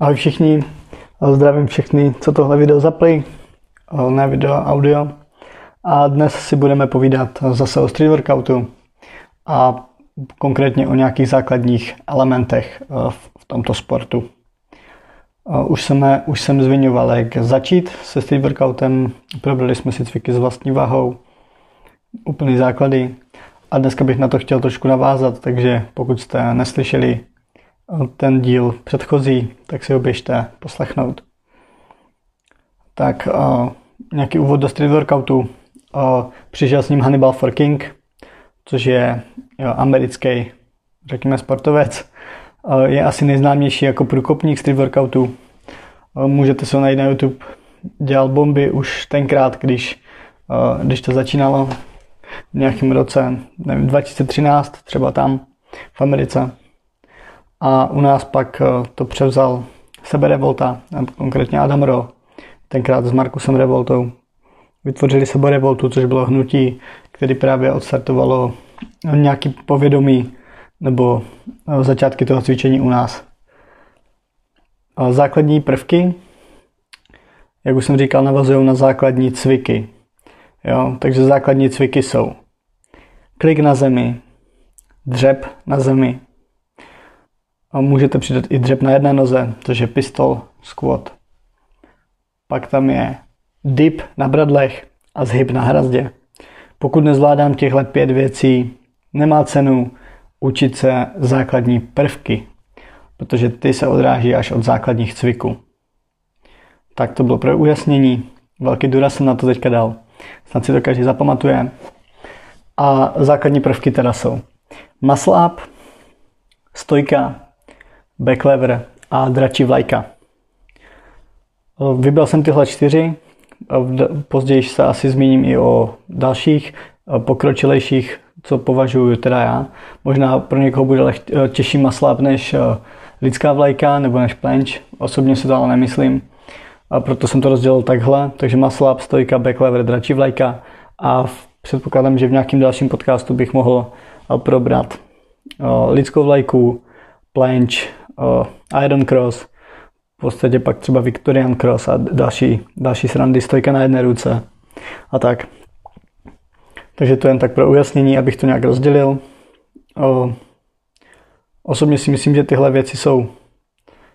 Ahoj všichni, zdravím všechny, co tohle video zapli, ne video, audio. A dnes si budeme povídat zase o street workoutu a konkrétně o nějakých základních elementech eh, v tomto sportu. Eh, už jsem, už jsem zmiňoval, jak začít se street workoutem, probrali jsme si cviky s vlastní váhou, úplný základy. A dneska bych na to chtěl trošku navázat, takže pokud jste neslyšeli ten díl předchozí, tak si ho běžte poslechnout. Tak nějaký úvod do street workoutu. Přišel s ním Hannibal Forking, což je americký, řekněme, sportovec. Je asi nejznámější jako průkopník street workoutu. Můžete se ho najít na YouTube. Dělal bomby už tenkrát, když, když to začínalo v nějakém roce, nevím, 2013, třeba tam v Americe. A u nás pak eh, to převzal Sebe Revolta, konkrétně Adam Ro, tenkrát s Markusem Revoltou. Vytvořili Sebe Revoltu, což bylo hnutí, který právě odstartovalo nějaký povědomí nebo eh, začátky toho cvičení u nás. Základní prvky, jak už jsem říkal, navazují na základní cviky. Jo? Takže základní cviky jsou klik na zemi, dřep na zemi, a můžete přidat i dřep na jedné noze, což je pistol, squat. Pak tam je dip na bradlech a zhyb na hrazdě. Pokud nezvládám těchto pět věcí, nemá cenu učit se základní prvky, protože ty se odráží až od základních cviků. Tak to bylo pro ujasnění. Velký důraz jsem na to teďka dal. Snad si to každý zapamatuje. A základní prvky teda jsou muscle up, stojka, backlever a dračí vlajka. Vybral jsem tyhle čtyři, později se asi zmíním i o dalších pokročilejších, co považuji teda já. Možná pro někoho bude těžší maslap než lidská vlajka nebo než planche. Osobně si to ale nemyslím. A proto jsem to rozdělil takhle. Takže maslap, stojka, backlever, dračí vlajka. A předpokládám, že v nějakém dalším podcastu bych mohl probrat lidskou vlajku, planche, uh, Iron Cross, v podstatě pak třeba Victorian Cross a další, další srandy, stojka na jedné ruce a tak. Takže to jen tak pro ujasnění, abych to nějak rozdělil. Uh, osobně si myslím, že tyhle věci jsou,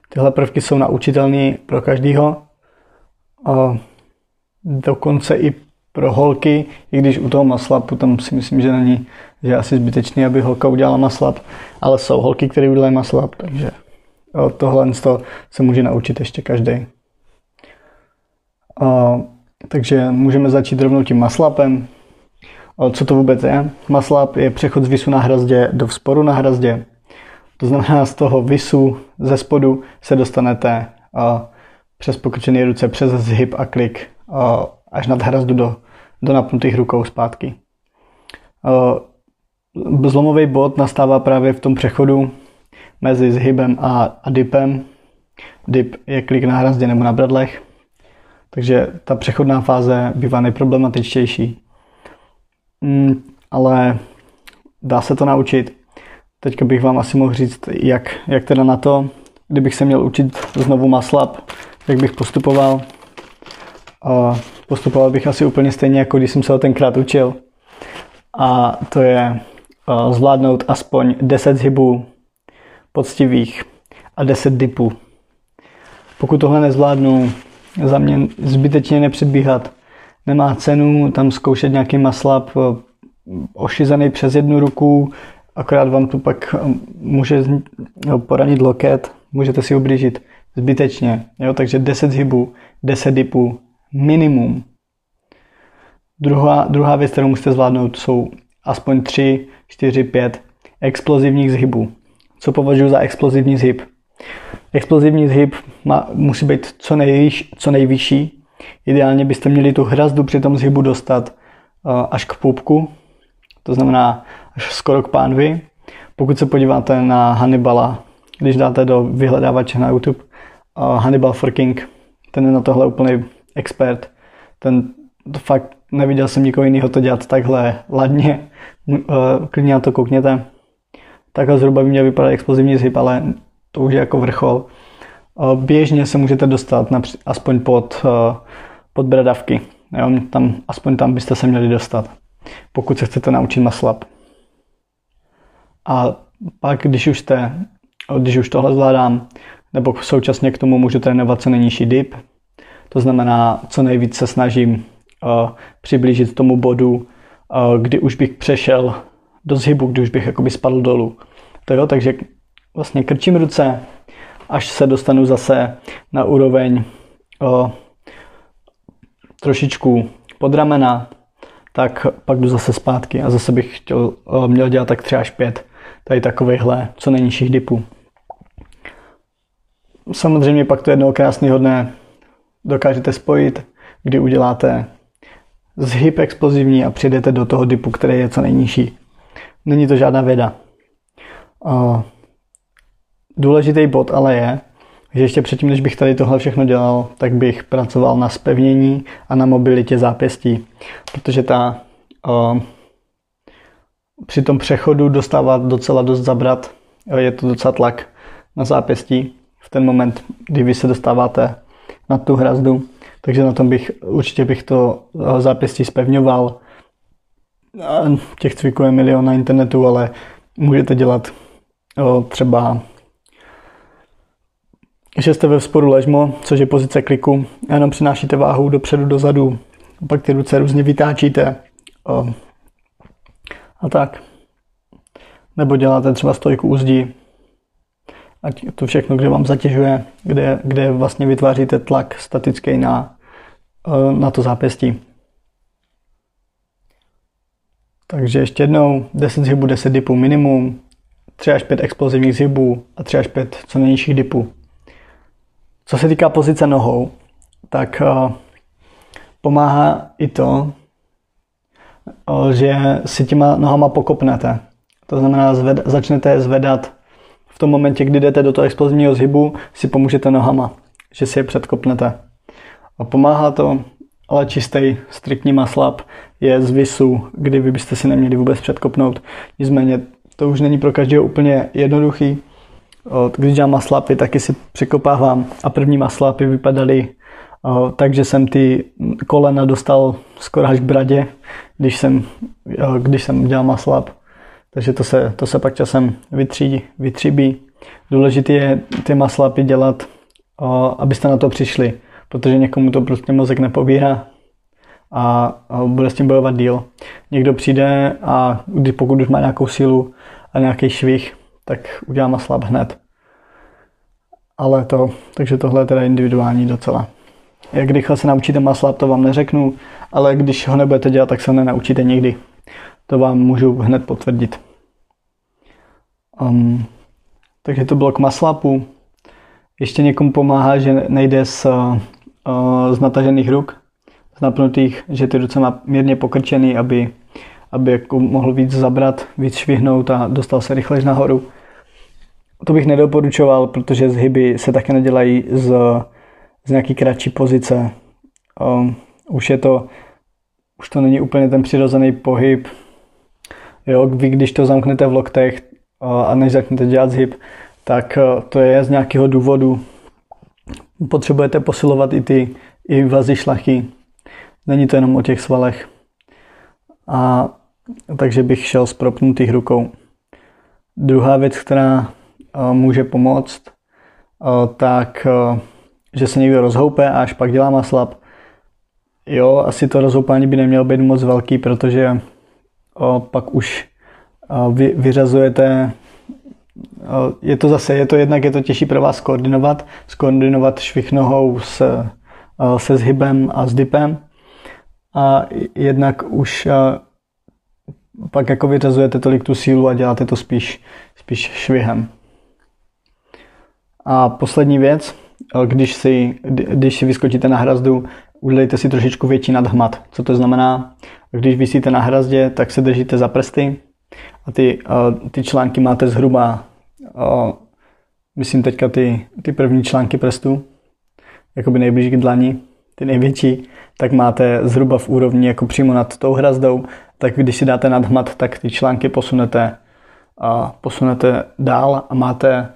tyhle prvky jsou naučitelné pro každýho. Uh, dokonce i pro holky, i když u toho maslapu tam si myslím, že není, že je asi zbytečný, aby holka udělala maslap, ale jsou holky, které udělají maslap, takže tohle se může naučit ještě každý. Takže můžeme začít rovnou tím maslapem. Co to vůbec je? Maslap je přechod z visu na hrazdě do vzporu na hrazdě. To znamená, z toho visu ze spodu se dostanete přes pokročené ruce, přes zhyb a klik až nad hrazdu do, do napnutých rukou zpátky. Zlomový bod nastává právě v tom přechodu mezi zhybem a, dipem. Dip je klik na hrazdě nebo na bradlech, takže ta přechodná fáze bývá nejproblematičtější. Mm, ale dá se to naučit. Teďka bych vám asi mohl říct, jak, jak teda na to, kdybych se měl učit znovu maslap, jak bych postupoval. A postupoval bych asi úplně stejně, jako když jsem se ho tenkrát učil. A to je zvládnout aspoň 10 zhybů poctivých a 10 dipů. Pokud tohle nezvládnu, za mě zbytečně nepředbíhat. Nemá cenu tam zkoušet nějaký maslap eh, ošizený přes jednu ruku, akorát vám tu pak eh, může poranit loket, můžete si ublížit zbytečně. Jo? Takže 10 zhybů, 10 dipů, minimum. Druhá, druhá věc, kterou musíte zvládnout, jsou aspoň 3, 4, 5 explozivních zhybů co považuji za explozivní zhyb. Explozivní zhyb má, musí být co, nejvíš, co nejvyšší. Ideálně byste měli tu hrazdu při tom zhybu dostat uh, až k pupku, to znamená až skoro k pánvi. Pokud se podíváte na Hannibala, když dáte do vyhledávače na YouTube uh, Hannibal Forking, ten je na tohle úplný expert. Ten to fakt neviděl jsem nikoho jiného to dělat takhle ladně. Uh, klidně na to koukněte takhle zhruba by měl vypadat explozivní zhyb, ale to už je jako vrchol. běžně se můžete dostat např- aspoň pod, pod bradavky. Jo, tam, aspoň tam byste se měli dostat, pokud se chcete naučit maslap. A pak, když už, jste, když už tohle zvládám, nebo současně k tomu můžu trénovat co nejnižší dip, to znamená, co nejvíc se snažím uh, přiblížit tomu bodu, uh, kdy už bych přešel do zhybu, kdy už bych jakoby spadl dolů. To jo, takže vlastně krčím ruce, až se dostanu zase na úroveň uh, trošičku pod ramena, tak pak jdu zase zpátky a zase bych chtěl, uh, měl dělat tak 3 až 5 tady takovýchhle co nejnižších dipů. Samozřejmě pak to jednoho krásného dne dokážete spojit, kdy uděláte zhyb explozivní a přijdete do toho dipu, který je co nejnižší. Není to žádná věda. Důležitý bod ale je, že ještě předtím, než bych tady tohle všechno dělal, tak bych pracoval na spevnění a na mobilitě zápěstí, protože ta při tom přechodu dostávat docela dost zabrat, je to docela tlak na zápěstí v ten moment, kdy vy se dostáváte na tu hrazdu, takže na tom bych, určitě bych to zápěstí spevňoval. Těch cviků je milion na internetu, ale můžete dělat třeba že jste ve sporu ležmo, což je pozice kliku, jenom přinášíte váhu dopředu, dozadu, pak ty ruce různě vytáčíte. A tak. Nebo děláte třeba stojku u zdi, a to všechno, kde vám zatěžuje, kde, kde vlastně vytváříte tlak statický na, eh, na to zápěstí. Takže ještě jednou 10 zhybů, 10 dipů minimum, 3 až 5 explozivních zhybů a 3 až 5 co nejnižších dipů. Co se týká pozice nohou, tak uh, pomáhá i to, uh, že si těma nohama pokopnete. To znamená, zved, začnete zvedat v tom momentě, kdy jdete do toho explozivního zhybu, si pomůžete nohama, že si je předkopnete. A pomáhá to, ale čistý, striktní maslap je z visu, kdy vy byste si neměli vůbec předkopnout. Nicméně to už není pro každého úplně jednoduchý. Když dělám maslapy, taky si překopávám a první maslapy vypadaly takže jsem ty kolena dostal skoro až k bradě, když jsem, když jsem dělal maslap. Takže to se, to se pak časem vytřídí, vytříbí. Důležité je ty maslapy dělat, abyste na to přišli, protože někomu to prostě mozek nepobírá a, a bude s tím bojovat díl. Někdo přijde a kdy, pokud už má nějakou sílu a nějaký švih, tak udělá maslap hned. Ale to, takže tohle je teda individuální docela. Jak rychle se naučíte maslap, to vám neřeknu, ale když ho nebudete dělat, tak se ho nenaučíte nikdy. To vám můžu hned potvrdit. Um, takže to bylo k maslapu. Ještě někomu pomáhá, že nejde z, uh, z natažených ruk, z napnutých, že ty ruce má mírně pokrčený, aby, aby jako mohl víc zabrat, víc švihnout a dostal se rychle nahoru. To bych nedoporučoval, protože zhyby se také nedělají z, z nějaký kratší pozice. Um, už je to, už to není úplně ten přirozený pohyb. Jo, vy když to zamknete v loktech, a než začnete dělat zhyb, tak to je z nějakého důvodu. Potřebujete posilovat i ty i vazy šlachy. Není to jenom o těch svalech. A takže bych šel z propnutých rukou. Druhá věc, která může pomoct, tak že se někdo rozhoupe a až pak dělá maslap. Jo, asi to rozhoupání by nemělo být moc velký, protože pak už vy, vyřazujete je to zase, je to jednak, je to těžší pro vás koordinovat, skoordinovat švih nohou se, se zhybem a s dipem a jednak už pak jako vyřazujete tolik tu sílu a děláte to spíš, spíš švihem. A poslední věc, když si, když si vyskočíte na hrazdu, udělejte si trošičku větší nadhmat. Co to znamená? Když vysíte na hrazdě, tak se držíte za prsty a ty, ty články máte zhruba, myslím teďka ty, ty první články prstů, jakoby nejblíž k dlani, ty největší, tak máte zhruba v úrovni jako přímo nad tou hrazdou, tak když si dáte nadhmat, tak ty články posunete, a posunete dál a máte,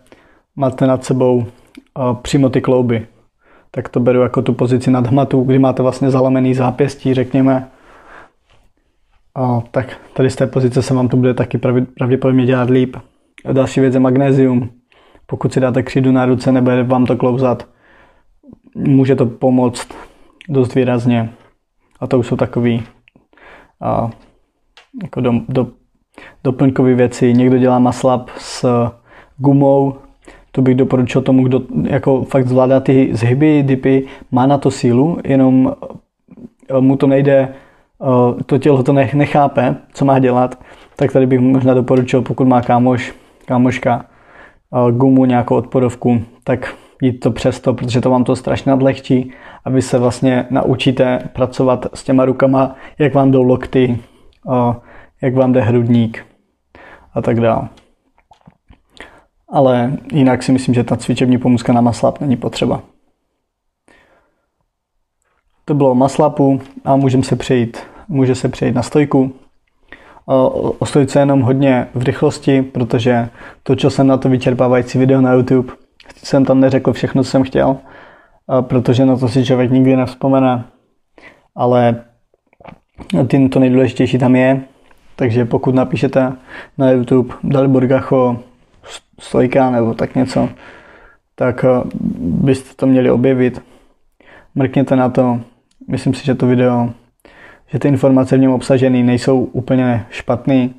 máte nad sebou přímo ty klouby. Tak to beru jako tu pozici nad hmatu, kdy máte vlastně zalomený zápěstí, řekněme. A tak tady z té pozice se vám to bude taky pravděpodobně dělat líp. A další věc je magnézium. Pokud si dáte křídu na ruce, nebude vám to klouzat. Může to pomoct dost výrazně. A to už jsou takový a, jako do, do, doplňkové věci. Někdo dělá maslap s gumou, to bych doporučil tomu, kdo jako fakt zvládá ty zhyby, dipy, má na to sílu, jenom eh, mu to nejde, to tělo to nechápe, co má dělat, tak tady bych možná doporučil, pokud má kámoš, kámoška gumu, nějakou odporovku, tak jít to přesto, protože to vám to strašně nadlehčí a vy se vlastně naučíte pracovat s těma rukama, jak vám jdou lokty, jak vám jde hrudník a tak dále ale jinak si myslím, že ta cvičební pomůcka na maslap není potřeba. To bylo maslapu a můžeme se přejít, může se přejít na stojku. O stojce jenom hodně v rychlosti, protože točil jsem na to vyčerpávající video na YouTube. Jsem tam neřekl všechno, co jsem chtěl, protože na to si člověk nikdy nevzpomene. Ale tím to nejdůležitější tam je, takže pokud napíšete na YouTube Dalibor Gacho stojka nebo tak něco, tak eh, byste to měli objevit. Mrkněte na to. Myslím si, že to video, že ty informace v něm obsažené nejsou úplně špatný.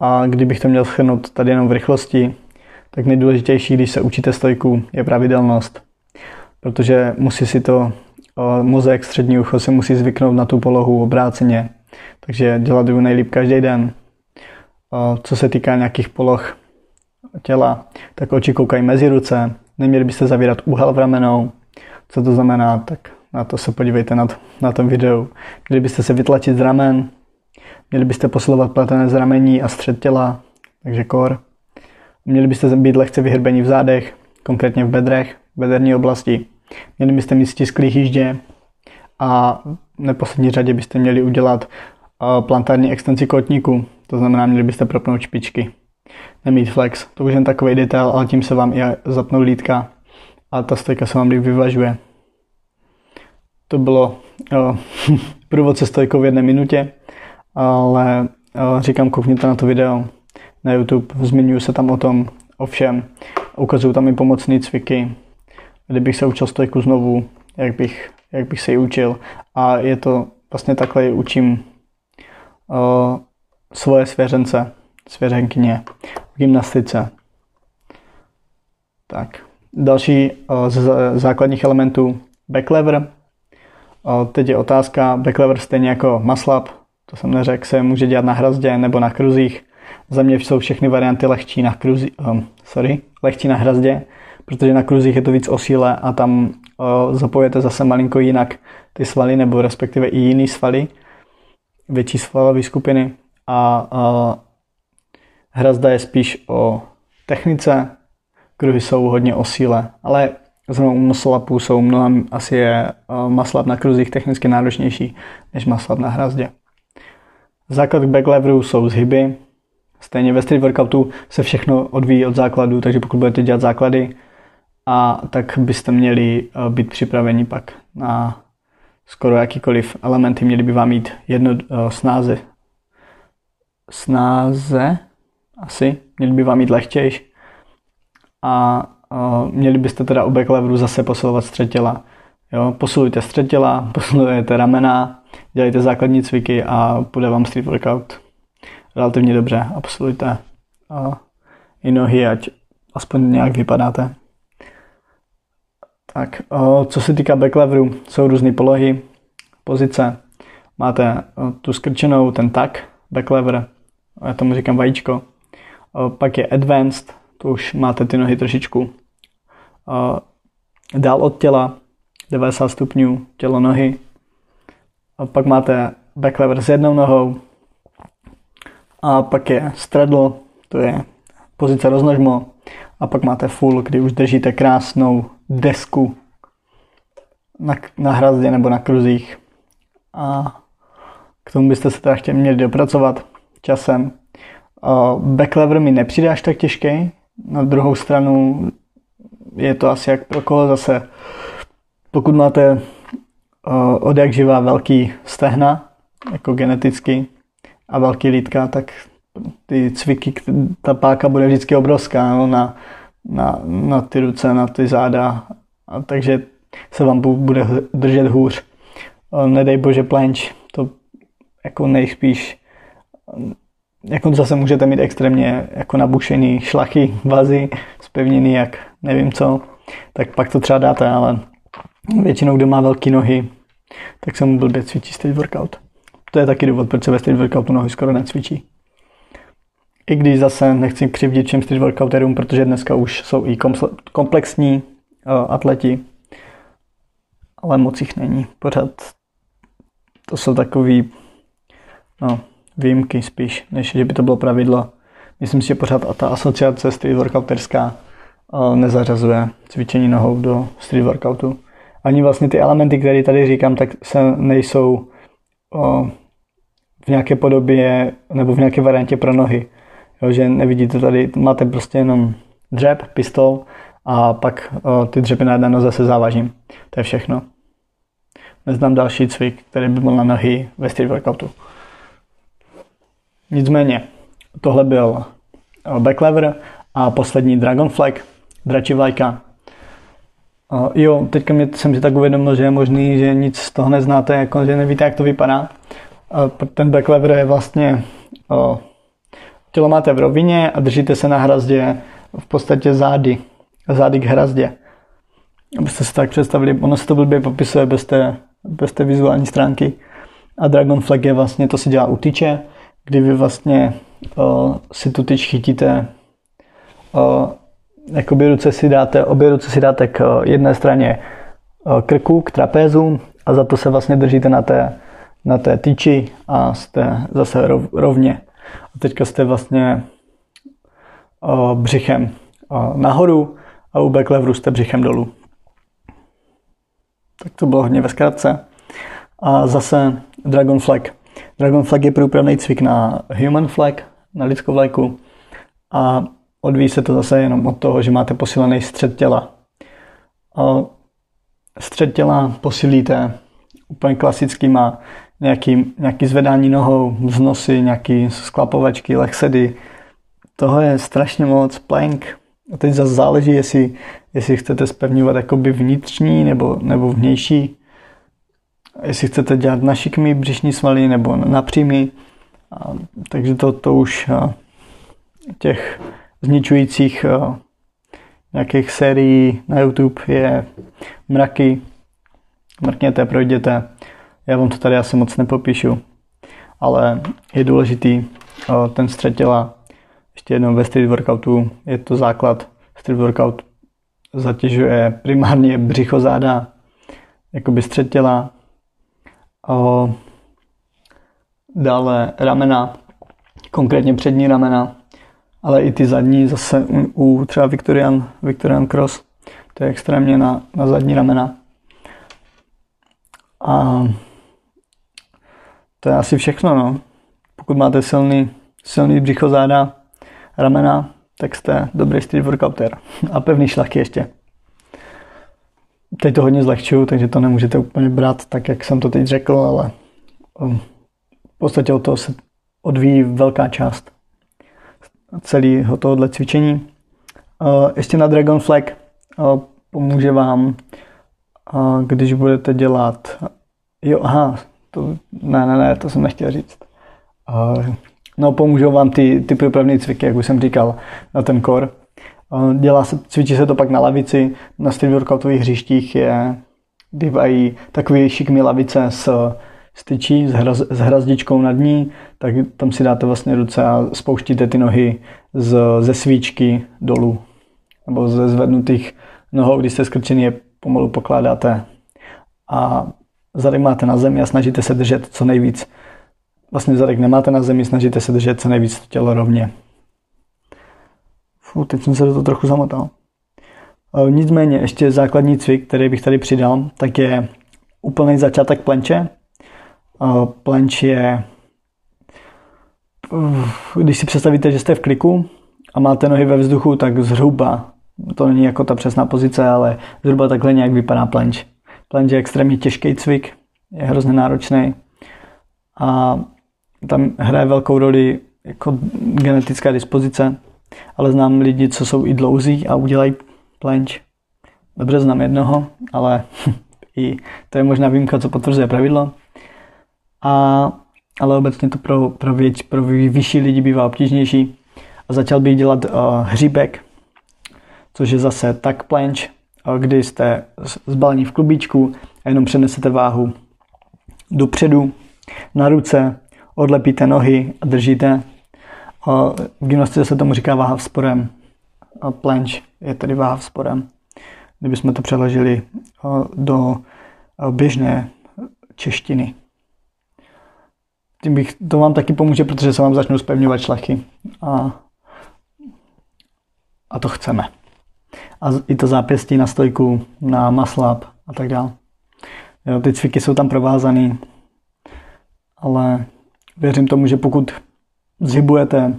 A kdybych to měl schrnout tady jenom v rychlosti, tak nejdůležitější, když se učíte stojku, je pravidelnost. Protože musí si to mozek, střední ucho se musí zvyknout na tu polohu obráceně. Takže dělat ju nejlíp každý den. Co se týká nějakých poloh, těla, tak oči koukají mezi ruce, neměli byste zavírat úhel v ramenou. Co to znamená, tak na to se podívejte na, to, na tom videu. Měli byste se vytlačit z ramen, měli byste posilovat pletené zramení a střed těla, takže kor. Měli byste být lehce vyhrbení v zádech, konkrétně v bedrech, v bederní oblasti. Měli byste mít stisklý hýždě a v neposlední řadě byste měli udělat plantární extenzi kotníku, to znamená, měli byste propnout špičky nemít flex. To už jen takový detail, ale tím se vám i zapnou lítka a ta stojka se vám líp vyvažuje. To bylo uh, průvod se stojkou v jedné minutě, ale uh, říkám, koukněte na to video na YouTube, zmiňuji se tam o tom, o všem. Ukazuju tam i pomocné cviky, kdybych se učil stojku znovu, jak bych, jak bych se ji učil. A je to vlastně takhle učím uh, svoje svěřence svěřenkyně v gymnastice. Tak. Další eh, z základních elementů backlever. Teď je otázka, backlever stejně jako maslap, to jsem neřekl, se může dělat na hrazdě nebo na kruzích. Za mě jsou všechny varianty lehčí na kruzi, um, sorry, lehčí na hrazdě, protože na kruzích je to víc o síle a tam uh, zapojete zase malinko jinak ty svaly nebo respektive i jiný svaly, větší svalové skupiny a uh, Hrazda je spíš o technice, kruhy jsou hodně o síle, ale u nosolapů jsou mnohem, asi je eh, maslap na kruzích technicky náročnější než maslap na hrazdě. Základ backleveru jsou zhyby, stejně ve street workoutu se všechno odvíjí od základu, takže pokud budete dělat základy, a tak byste měli eh, být připraveni pak na skoro jakýkoliv elementy, měli by vám mít jedno eh, snáze, snáze? Asi, měli by vám mít lehčejš a měli byste teda u backleveru zase posilovat střed těla. Jo, posilujte střed těla, posilujete ramena, dělejte základní cviky a bude vám street workout relativně dobře a posilujte uh, i nohy, ať aspoň nějak vypadáte. Tak, uh, co se týká backleveru, jsou různé polohy, pozice. Máte uh, tu skrčenou, ten tak, backlever, já tomu říkám vajíčko, pak je advanced, to už máte ty nohy trošičku dál od těla, 90 stupňů, tělo nohy. A pak máte backlever s jednou nohou. A pak je straddle, to je pozice roznožmo. A pak máte full, kdy už držíte krásnou desku na, na hrazdě nebo na kruzích. A k tomu byste se teda chtěli měli dopracovat časem. Backlever mi nepřijde až tak těžký. Na druhou stranu je to asi jak pro koho zase. Pokud máte uh, od jak živá velký stehna, jako geneticky, a velký lítka, tak ty cviky, ta páka bude vždycky obrovská no, na, na, na ty ruce, na ty záda, a takže se vám bude držet hůř. Nedej bože plenč, to jako nejspíš jako zase můžete mít extrémně jako nabušený šlachy, vazy, spevněný jak nevím co, tak pak to třeba dáte, ale většinou, kdo má velké nohy, tak se mu blbě cvičí street workout. To je taky důvod, proč se ve street workoutu nohy skoro necvičí. I když zase nechci křivdit všem street workouterům, protože dneska už jsou i komplexní uh, atleti, ale moc jich není. Pořád to jsou takový no, výjimky spíš, než že by to bylo pravidlo. Myslím si, že pořád ta asociace street workouterská uh, nezařazuje cvičení nohou do street workoutu. Ani vlastně ty elementy, které tady říkám, tak se nejsou uh, v nějaké podobě nebo v nějaké variantě pro nohy. Jo, že nevidíte tady, máte prostě jenom dřep, pistol a pak o, ty dřepy na jedné noze se závažím. To je všechno. Neznám další cvik, který by byl na nohy ve street workoutu. Nicméně, tohle byl backlever a poslední Dragon Flag, dračí vlajka. Uh, jo, teďka mě, jsem si tak uvědomil, že je možný, že nic z toho neznáte, jako, že nevíte, jak to vypadá. Uh, ten backlever je vlastně Tělo máte v rovině a držíte se na hrazdě v podstatě zády, zády k hrazdě. Abyste se tak představili, ono se to blbě popisuje bez té, bez té vizuální stránky. A Dragon Flag je vlastně, to se dělá u tyče, kdy vy vlastně uh, si tu tyč chytíte, uh, jakoby ruce si dáte, obě ruce si dáte k jedné straně krku, k trapézu a za to se vlastně držíte na té, na té tyči a jste zase rov, rovně. A teďka jste vlastně uh, břichem uh, nahoru a u backleveru jste břichem dolů. Tak to bylo hodně ve zkratce. A zase Dragon Flag. Dragon Flag je průpravný cvik na Human Flag, na lidskou vlajku. A odvíjí se to zase jenom od toho, že máte posílený střed těla. A střed těla posílíte úplně klasickýma nějaký, nějaký zvedání nohou, vznosy, nějaký sklapovačky, lechsedy. Toho je strašně moc, plank. A teď zase záleží, jestli, jestli chcete spevňovat jakoby vnitřní nebo, nebo vnější. Jestli chcete dělat na šikmý břišní svaly nebo na přímý. Takže to, to už těch zničujících nějakých sérií na YouTube je mraky. Mrkněte, projděte. Já vám to tady asi moc nepopíšu, ale je důležitý ten střed těla. Ještě jednou ve street workoutu je to základ. Street workout zatěžuje primárně břicho záda, jakoby střed těla. Dále ramena, konkrétně přední ramena, ale i ty zadní zase u, u třeba Victorian, Victorian Cross, to je extrémně na, na zadní ramena. A to je asi všechno, no. Pokud máte silný, silný břicho, záda, ramena, tak jste dobrý street workouter. A pevný šlachy ještě. Teď to hodně zlehčuju, takže to nemůžete úplně brát tak, jak jsem to teď řekl, ale um, podstatě od toho se odvíjí velká část celého tohohle cvičení. Uh, ještě na Dragon Flag uh, pomůže vám, uh, když budete dělat, jo, aha, to, ne, ne, ne, to jsem nechtěl říct. No, pomůžou vám ty, ty přípravné cviky, jak už jsem říkal, na ten. Uh, dělá se, cvičí se to pak na lavici, na street workoutových hřištích je bývají takové šikmé lavice s styčí, s, hraz, s hrazdičkou nad ní, tak tam si dáte vlastně ruce a spouštíte ty nohy z, ze svíčky dolů. Nebo ze zvednutých nohou, když jste skrčený, je pomalu pokládáte. A zadek máte na zemi a snažíte se držet co nejvíc. Vlastně zadek nemáte na zemi, snažíte se držet co nejvíc tělo rovně. Fů, teď jsem se do toho trochu zamotal. E, nicméně ještě základní cvik, který bych tady přidal, tak je úplný začátek plenče. Plenč je, když si představíte, že jste v kliku a máte nohy ve vzduchu, tak zhruba to není jako ta přesná pozice, ale zhruba takhle nějak vypadá planč. Planč je extrémně těžký cvik, je hrozně náročný a tam hraje velkou roli jako genetická dispozice, ale znám lidi, co jsou i dlouzí a udělají planč. Dobře znám jednoho, ale i to je možná výjimka, co potvrzuje pravidlo. A, ale obecně to pro, pro, věč, pro vyšší lidi bývá obtížnější. A začal bych dělat uh, hříbek, což je zase tak planč, uh, kdy jste zbalení v klubíčku a jenom přenesete váhu dopředu, na ruce, odlepíte nohy a držíte. Uh, v gymnastice se tomu říká váha vzporem. Planč je tedy váha vzporem. Kdybychom to přeložili do běžné češtiny. Tím bych, to vám taky pomůže, protože se vám začnou spevňovat šlachy. A, a to chceme. A i to zápěstí na stojku, na maslap a tak dále. Jo, ty cviky jsou tam provázaný, ale věřím tomu, že pokud zhybujete,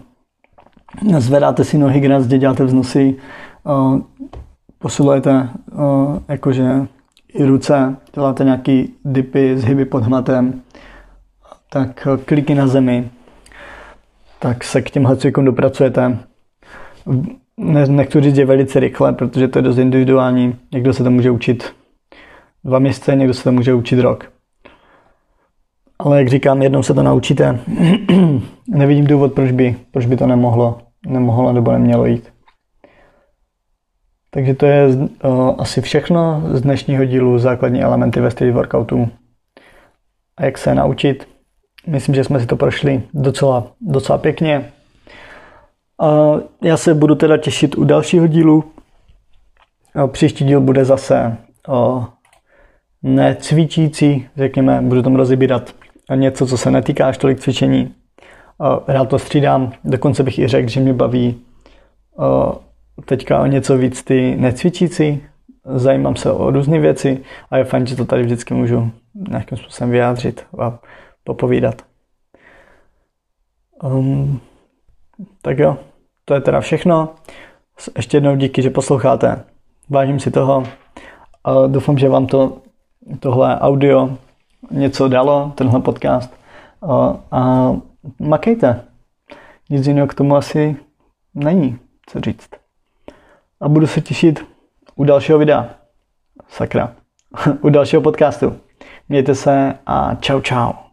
zvedáte si nohy k děláte vznosy, posilujete jakože i ruce, děláte nějaký dipy, zhyby pod hmatem, tak kliky na zemi, tak se k těmhle cvikům dopracujete. Ne, nechci říct, že velice rychle, protože to je dost individuální. Někdo se to může učit dva měsíce, někdo se to může učit rok. Ale jak říkám, jednou se to naučíte. Nevidím důvod, proč by, proč by to nemohlo, nemohlo nebo nemělo jít. Takže to je uh, asi všechno z dnešního dílu základní elementy ve street workoutu. A jak se naučit? Myslím, že jsme si to prošli docela, docela pěkně. Já se budu teda těšit u dalšího dílu. Příští díl bude zase necvičící, řekněme, budu tam rozebírat něco, co se netýká až tolik cvičení. Rád to střídám, dokonce bych i řekl, že mě baví teďka o něco víc ty necvičící, zajímám se o různé věci a je fajn, že to tady vždycky můžu nějakým způsobem vyjádřit a popovídat. Um, tak jo, to je teda všechno. Ještě jednou díky, že posloucháte. Vážím si toho. A doufám, že vám to, tohle audio něco dalo, tenhle podcast. A, a makejte. Nic jiného k tomu asi není, co říct a budu se těšit u dalšího videa. Sakra. u dalšího podcastu. Mějte se a čau čau.